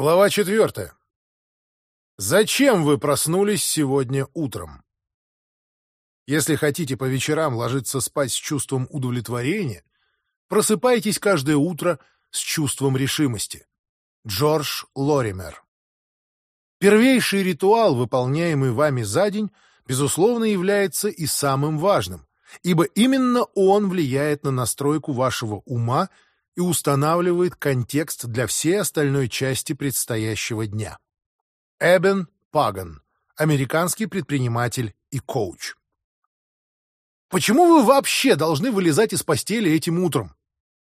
Глава четвертая. Зачем вы проснулись сегодня утром? Если хотите по вечерам ложиться спать с чувством удовлетворения, просыпайтесь каждое утро с чувством решимости. Джордж Лоример. Первейший ритуал, выполняемый вами за день, безусловно, является и самым важным, ибо именно он влияет на настройку вашего ума и устанавливает контекст для всей остальной части предстоящего дня. Эбен Паган, американский предприниматель и коуч. Почему вы вообще должны вылезать из постели этим утром?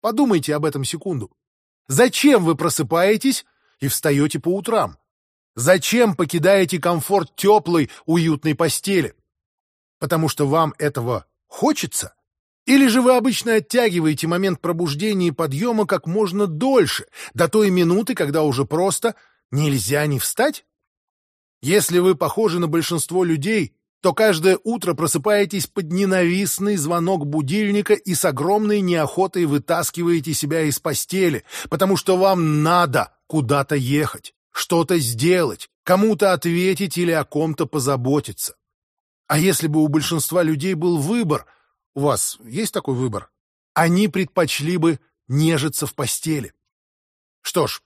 Подумайте об этом секунду. Зачем вы просыпаетесь и встаете по утрам? Зачем покидаете комфорт теплой, уютной постели? Потому что вам этого хочется? Или же вы обычно оттягиваете момент пробуждения и подъема как можно дольше, до той минуты, когда уже просто нельзя не встать? Если вы похожи на большинство людей, то каждое утро просыпаетесь под ненавистный звонок будильника и с огромной неохотой вытаскиваете себя из постели, потому что вам надо куда-то ехать, что-то сделать, кому-то ответить или о ком-то позаботиться. А если бы у большинства людей был выбор — у вас есть такой выбор? Они предпочли бы нежиться в постели. Что ж,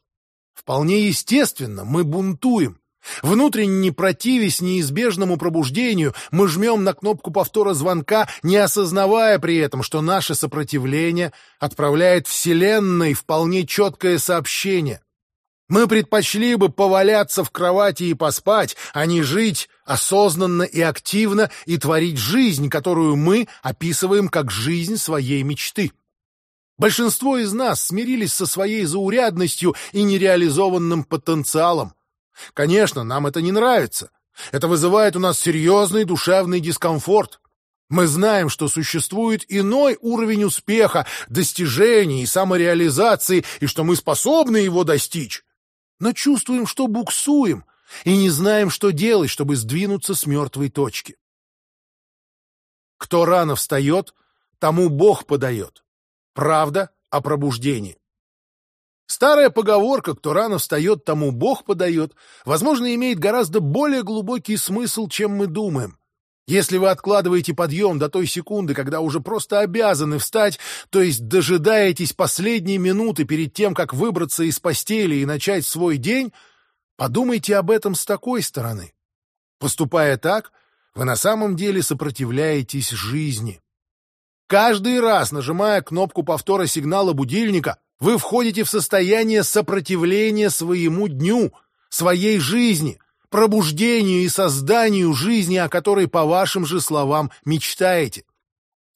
вполне естественно, мы бунтуем. Внутренне противясь неизбежному пробуждению, мы жмем на кнопку повтора звонка, не осознавая при этом, что наше сопротивление отправляет Вселенной вполне четкое сообщение. Мы предпочли бы поваляться в кровати и поспать, а не жить осознанно и активно и творить жизнь, которую мы описываем как жизнь своей мечты. Большинство из нас смирились со своей заурядностью и нереализованным потенциалом. Конечно, нам это не нравится. Это вызывает у нас серьезный душевный дискомфорт. Мы знаем, что существует иной уровень успеха, достижений и самореализации, и что мы способны его достичь но чувствуем, что буксуем, и не знаем, что делать, чтобы сдвинуться с мертвой точки. Кто рано встает, тому Бог подает. Правда о пробуждении. Старая поговорка «кто рано встает, тому Бог подает» возможно, имеет гораздо более глубокий смысл, чем мы думаем. Если вы откладываете подъем до той секунды, когда уже просто обязаны встать, то есть дожидаетесь последней минуты перед тем, как выбраться из постели и начать свой день, подумайте об этом с такой стороны. Поступая так, вы на самом деле сопротивляетесь жизни. Каждый раз, нажимая кнопку повтора сигнала будильника, вы входите в состояние сопротивления своему дню, своей жизни — пробуждению и созданию жизни, о которой, по вашим же словам, мечтаете.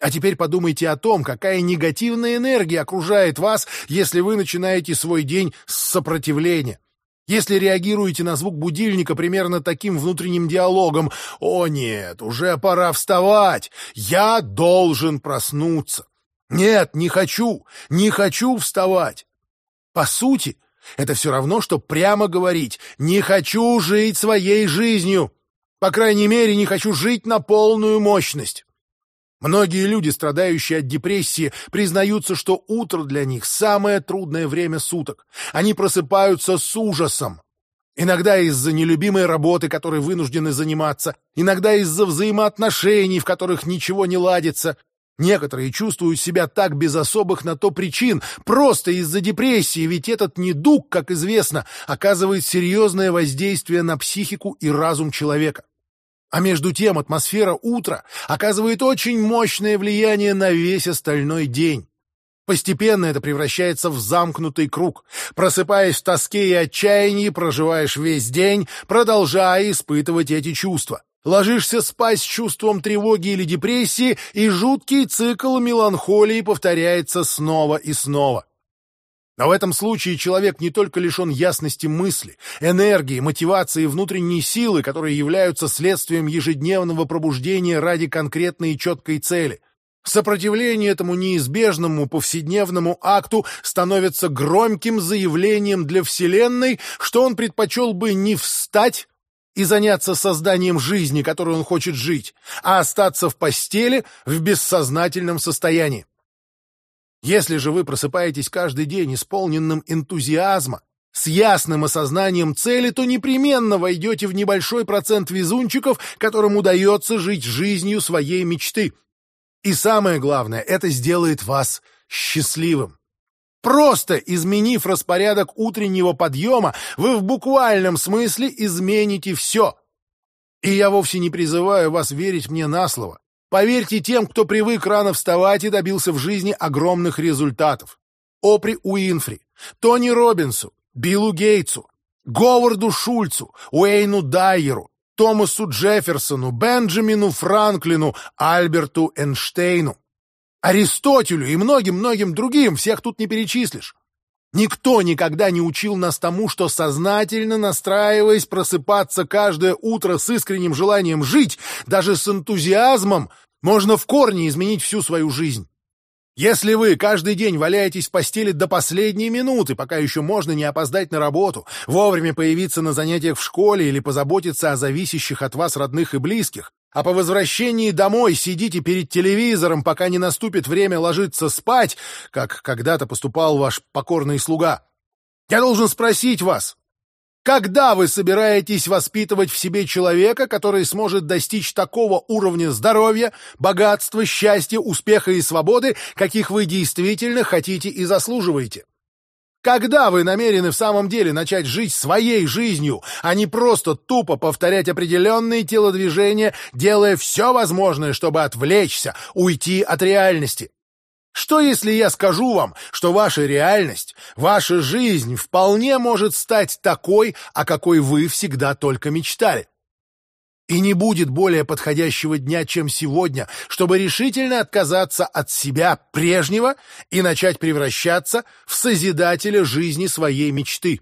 А теперь подумайте о том, какая негативная энергия окружает вас, если вы начинаете свой день с сопротивления. Если реагируете на звук будильника примерно таким внутренним диалогом «О нет, уже пора вставать! Я должен проснуться! Нет, не хочу! Не хочу вставать!» По сути, это все равно, что прямо говорить «не хочу жить своей жизнью». По крайней мере, не хочу жить на полную мощность. Многие люди, страдающие от депрессии, признаются, что утро для них самое трудное время суток. Они просыпаются с ужасом. Иногда из-за нелюбимой работы, которой вынуждены заниматься, иногда из-за взаимоотношений, в которых ничего не ладится, Некоторые чувствуют себя так без особых на то причин, просто из-за депрессии, ведь этот недуг, как известно, оказывает серьезное воздействие на психику и разум человека. А между тем атмосфера утра оказывает очень мощное влияние на весь остальной день. Постепенно это превращается в замкнутый круг. Просыпаясь в тоске и отчаянии, проживаешь весь день, продолжая испытывать эти чувства. Ложишься спать с чувством тревоги или депрессии, и жуткий цикл меланхолии повторяется снова и снова. Но в этом случае человек не только лишен ясности мысли, энергии, мотивации и внутренней силы, которые являются следствием ежедневного пробуждения ради конкретной и четкой цели. Сопротивление этому неизбежному повседневному акту становится громким заявлением для Вселенной, что он предпочел бы не встать, и заняться созданием жизни, которую он хочет жить, а остаться в постели в бессознательном состоянии. Если же вы просыпаетесь каждый день исполненным энтузиазма, с ясным осознанием цели, то непременно войдете в небольшой процент везунчиков, которым удается жить жизнью своей мечты. И самое главное, это сделает вас счастливым. Просто изменив распорядок утреннего подъема, вы в буквальном смысле измените все. И я вовсе не призываю вас верить мне на слово. Поверьте тем, кто привык рано вставать и добился в жизни огромных результатов. Опри Уинфри, Тони Робинсу, Биллу Гейтсу, Говарду Шульцу, Уэйну Дайеру, Томасу Джефферсону, Бенджамину Франклину, Альберту Эйнштейну, Аристотелю и многим-многим другим, всех тут не перечислишь. Никто никогда не учил нас тому, что сознательно настраиваясь просыпаться каждое утро с искренним желанием жить, даже с энтузиазмом, можно в корне изменить всю свою жизнь. Если вы каждый день валяетесь в постели до последней минуты, пока еще можно не опоздать на работу, вовремя появиться на занятиях в школе или позаботиться о зависящих от вас родных и близких, а по возвращении домой сидите перед телевизором, пока не наступит время ложиться спать, как когда-то поступал ваш покорный слуга, я должен спросить вас, когда вы собираетесь воспитывать в себе человека, который сможет достичь такого уровня здоровья, богатства, счастья, успеха и свободы, каких вы действительно хотите и заслуживаете? Когда вы намерены в самом деле начать жить своей жизнью, а не просто тупо повторять определенные телодвижения, делая все возможное, чтобы отвлечься, уйти от реальности? Что если я скажу вам, что ваша реальность, ваша жизнь вполне может стать такой, о какой вы всегда только мечтали? И не будет более подходящего дня, чем сегодня, чтобы решительно отказаться от себя прежнего и начать превращаться в созидателя жизни своей мечты.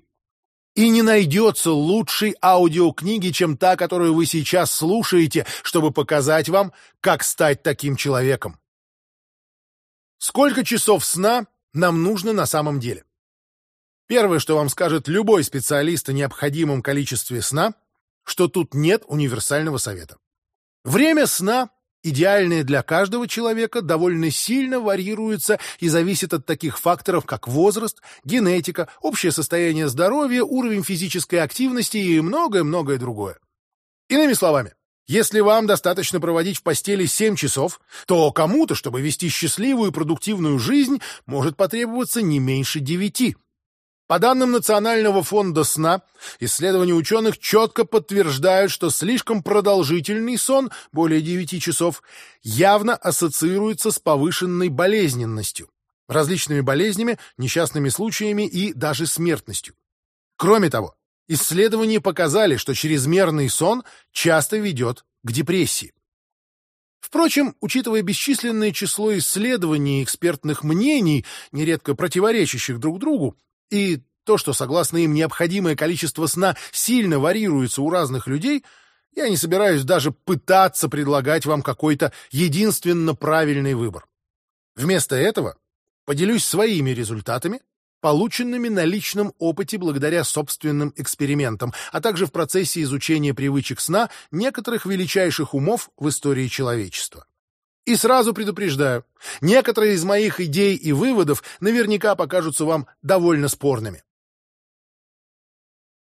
И не найдется лучшей аудиокниги, чем та, которую вы сейчас слушаете, чтобы показать вам, как стать таким человеком. Сколько часов сна нам нужно на самом деле? Первое, что вам скажет любой специалист о необходимом количестве сна, что тут нет универсального совета. Время сна, идеальное для каждого человека, довольно сильно варьируется и зависит от таких факторов, как возраст, генетика, общее состояние здоровья, уровень физической активности и многое-многое другое. Иными словами, если вам достаточно проводить в постели 7 часов, то кому-то, чтобы вести счастливую и продуктивную жизнь, может потребоваться не меньше 9. По данным Национального фонда сна, исследования ученых четко подтверждают, что слишком продолжительный сон, более 9 часов, явно ассоциируется с повышенной болезненностью, различными болезнями, несчастными случаями и даже смертностью. Кроме того, Исследования показали, что чрезмерный сон часто ведет к депрессии. Впрочем, учитывая бесчисленное число исследований и экспертных мнений, нередко противоречащих друг другу, и то, что, согласно им, необходимое количество сна сильно варьируется у разных людей, я не собираюсь даже пытаться предлагать вам какой-то единственно правильный выбор. Вместо этого поделюсь своими результатами полученными на личном опыте благодаря собственным экспериментам, а также в процессе изучения привычек сна некоторых величайших умов в истории человечества. И сразу предупреждаю, некоторые из моих идей и выводов наверняка покажутся вам довольно спорными.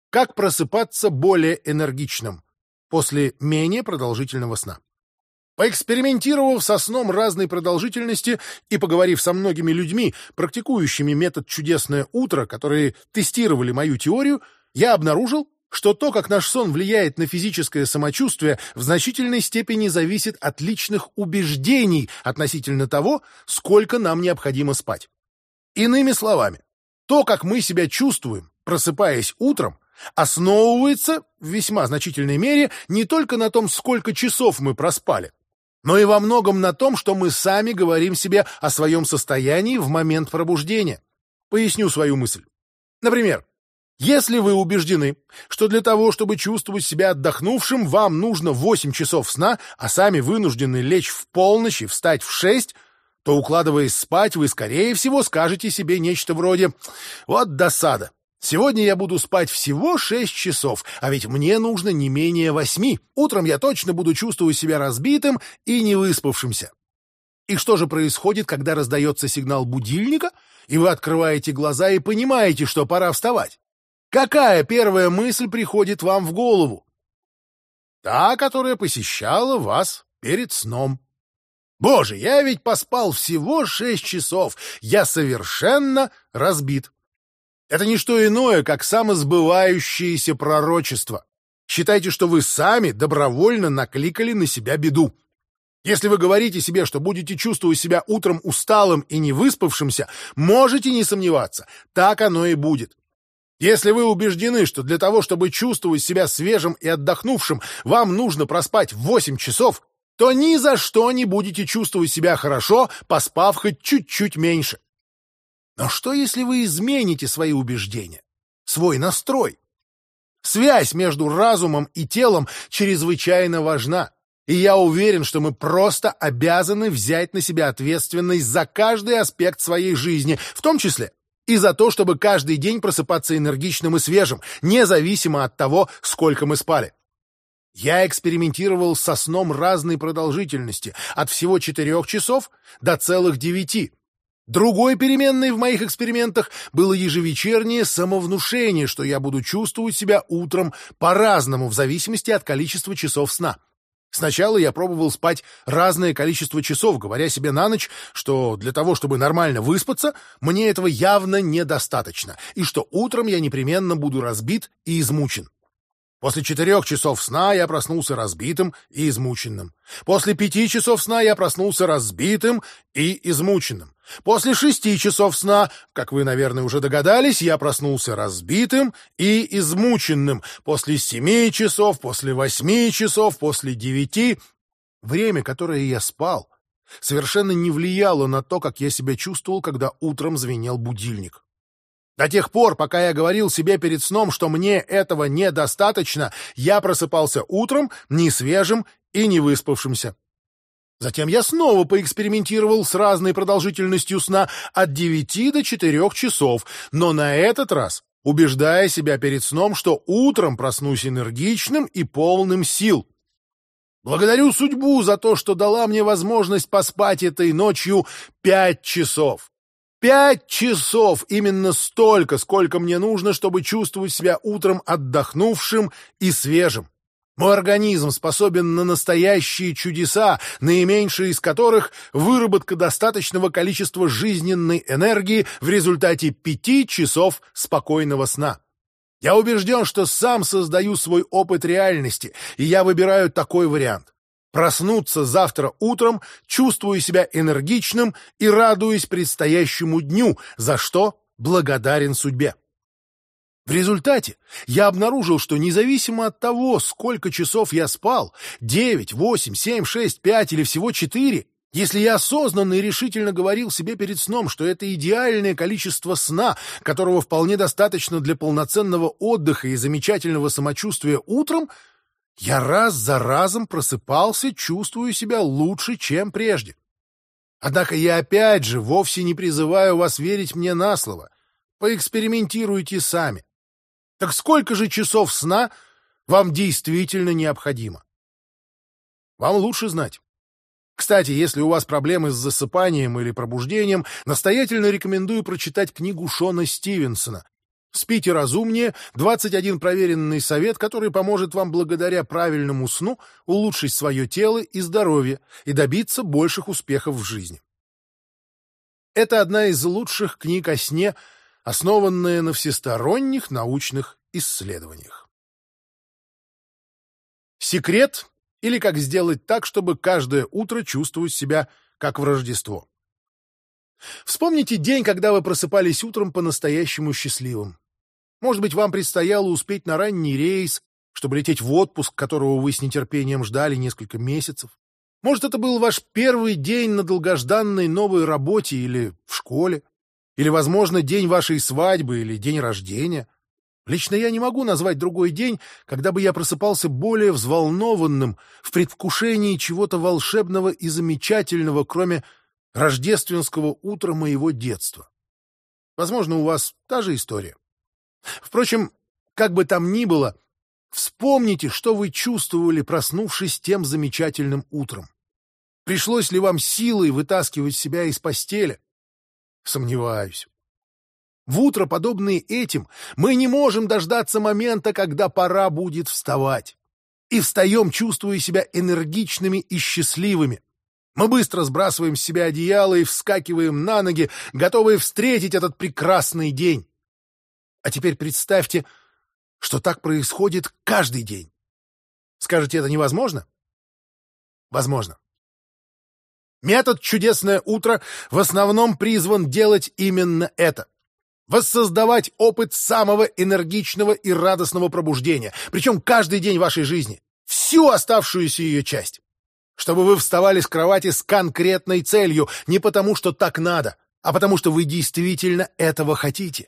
Как просыпаться более энергичным после менее продолжительного сна? Поэкспериментировав со сном разной продолжительности и поговорив со многими людьми, практикующими метод «Чудесное утро», которые тестировали мою теорию, я обнаружил, что то, как наш сон влияет на физическое самочувствие, в значительной степени зависит от личных убеждений относительно того, сколько нам необходимо спать. Иными словами, то, как мы себя чувствуем, просыпаясь утром, основывается в весьма значительной мере не только на том, сколько часов мы проспали, но и во многом на том, что мы сами говорим себе о своем состоянии в момент пробуждения. Поясню свою мысль. Например, если вы убеждены, что для того, чтобы чувствовать себя отдохнувшим, вам нужно 8 часов сна, а сами вынуждены лечь в полночь и встать в 6, то, укладываясь спать, вы, скорее всего, скажете себе нечто вроде «Вот досада! Сегодня я буду спать всего шесть часов, а ведь мне нужно не менее восьми. Утром я точно буду чувствовать себя разбитым и невыспавшимся. И что же происходит, когда раздается сигнал будильника, и вы открываете глаза и понимаете, что пора вставать? Какая первая мысль приходит вам в голову? Та, которая посещала вас перед сном. Боже, я ведь поспал всего шесть часов. Я совершенно разбит. Это не что иное, как самосбывающееся пророчество. Считайте, что вы сами добровольно накликали на себя беду. Если вы говорите себе, что будете чувствовать себя утром усталым и невыспавшимся, можете не сомневаться, так оно и будет. Если вы убеждены, что для того, чтобы чувствовать себя свежим и отдохнувшим, вам нужно проспать 8 часов, то ни за что не будете чувствовать себя хорошо, поспав хоть чуть-чуть меньше. Но что, если вы измените свои убеждения, свой настрой? Связь между разумом и телом чрезвычайно важна, и я уверен, что мы просто обязаны взять на себя ответственность за каждый аспект своей жизни, в том числе и за то, чтобы каждый день просыпаться энергичным и свежим, независимо от того, сколько мы спали. Я экспериментировал со сном разной продолжительности, от всего четырех часов до целых девяти. Другой переменной в моих экспериментах было ежевечернее самовнушение, что я буду чувствовать себя утром по-разному в зависимости от количества часов сна. Сначала я пробовал спать разное количество часов, говоря себе на ночь, что для того, чтобы нормально выспаться, мне этого явно недостаточно, и что утром я непременно буду разбит и измучен. После четырех часов сна я проснулся разбитым и измученным. После пяти часов сна я проснулся разбитым и измученным. После шести часов сна, как вы, наверное, уже догадались, я проснулся разбитым и измученным. После семи часов, после восьми часов, после девяти... Время, которое я спал, совершенно не влияло на то, как я себя чувствовал, когда утром звенел будильник. До тех пор, пока я говорил себе перед сном, что мне этого недостаточно, я просыпался утром не свежим и не выспавшимся. Затем я снова поэкспериментировал с разной продолжительностью сна от 9 до 4 часов, но на этот раз убеждая себя перед сном, что утром проснусь энергичным и полным сил. Благодарю судьбу за то, что дала мне возможность поспать этой ночью пять часов. Пять часов! Именно столько, сколько мне нужно, чтобы чувствовать себя утром отдохнувшим и свежим. Мой организм способен на настоящие чудеса, наименьшие из которых — выработка достаточного количества жизненной энергии в результате пяти часов спокойного сна. Я убежден, что сам создаю свой опыт реальности, и я выбираю такой вариант проснуться завтра утром, чувствуя себя энергичным и радуясь предстоящему дню, за что благодарен судьбе. В результате я обнаружил, что независимо от того, сколько часов я спал, 9, 8, 7, 6, 5 или всего 4, если я осознанно и решительно говорил себе перед сном, что это идеальное количество сна, которого вполне достаточно для полноценного отдыха и замечательного самочувствия утром, я раз за разом просыпался, чувствуя себя лучше, чем прежде. Однако я опять же вовсе не призываю вас верить мне на слово. Поэкспериментируйте сами. Так сколько же часов сна вам действительно необходимо? Вам лучше знать. Кстати, если у вас проблемы с засыпанием или пробуждением, настоятельно рекомендую прочитать книгу Шона Стивенсона Спите разумнее, 21 проверенный совет, который поможет вам благодаря правильному сну улучшить свое тело и здоровье и добиться больших успехов в жизни. Это одна из лучших книг о сне, основанная на всесторонних научных исследованиях. Секрет или как сделать так, чтобы каждое утро чувствовать себя как в Рождество. Вспомните день, когда вы просыпались утром по-настоящему счастливым. Может быть, вам предстояло успеть на ранний рейс, чтобы лететь в отпуск, которого вы с нетерпением ждали несколько месяцев. Может, это был ваш первый день на долгожданной новой работе или в школе. Или, возможно, день вашей свадьбы или день рождения. Лично я не могу назвать другой день, когда бы я просыпался более взволнованным, в предвкушении чего-то волшебного и замечательного, кроме рождественского утра моего детства. Возможно, у вас та же история. Впрочем, как бы там ни было, вспомните, что вы чувствовали, проснувшись тем замечательным утром. Пришлось ли вам силой вытаскивать себя из постели? Сомневаюсь. В утро, подобные этим, мы не можем дождаться момента, когда пора будет вставать. И встаем, чувствуя себя энергичными и счастливыми. Мы быстро сбрасываем с себя одеяло и вскакиваем на ноги, готовые встретить этот прекрасный день. А теперь представьте, что так происходит каждый день. Скажете, это невозможно? Возможно. Метод «Чудесное утро» в основном призван делать именно это. Воссоздавать опыт самого энергичного и радостного пробуждения, причем каждый день вашей жизни, всю оставшуюся ее часть. Чтобы вы вставали с кровати с конкретной целью, не потому что так надо, а потому что вы действительно этого хотите.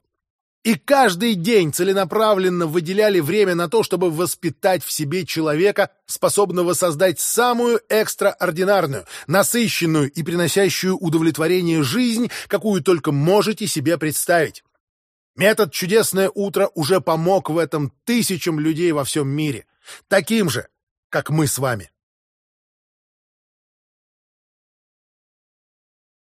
И каждый день целенаправленно выделяли время на то, чтобы воспитать в себе человека, способного создать самую экстраординарную, насыщенную и приносящую удовлетворение жизнь, какую только можете себе представить. Метод «Чудесное утро» уже помог в этом тысячам людей во всем мире, таким же, как мы с вами.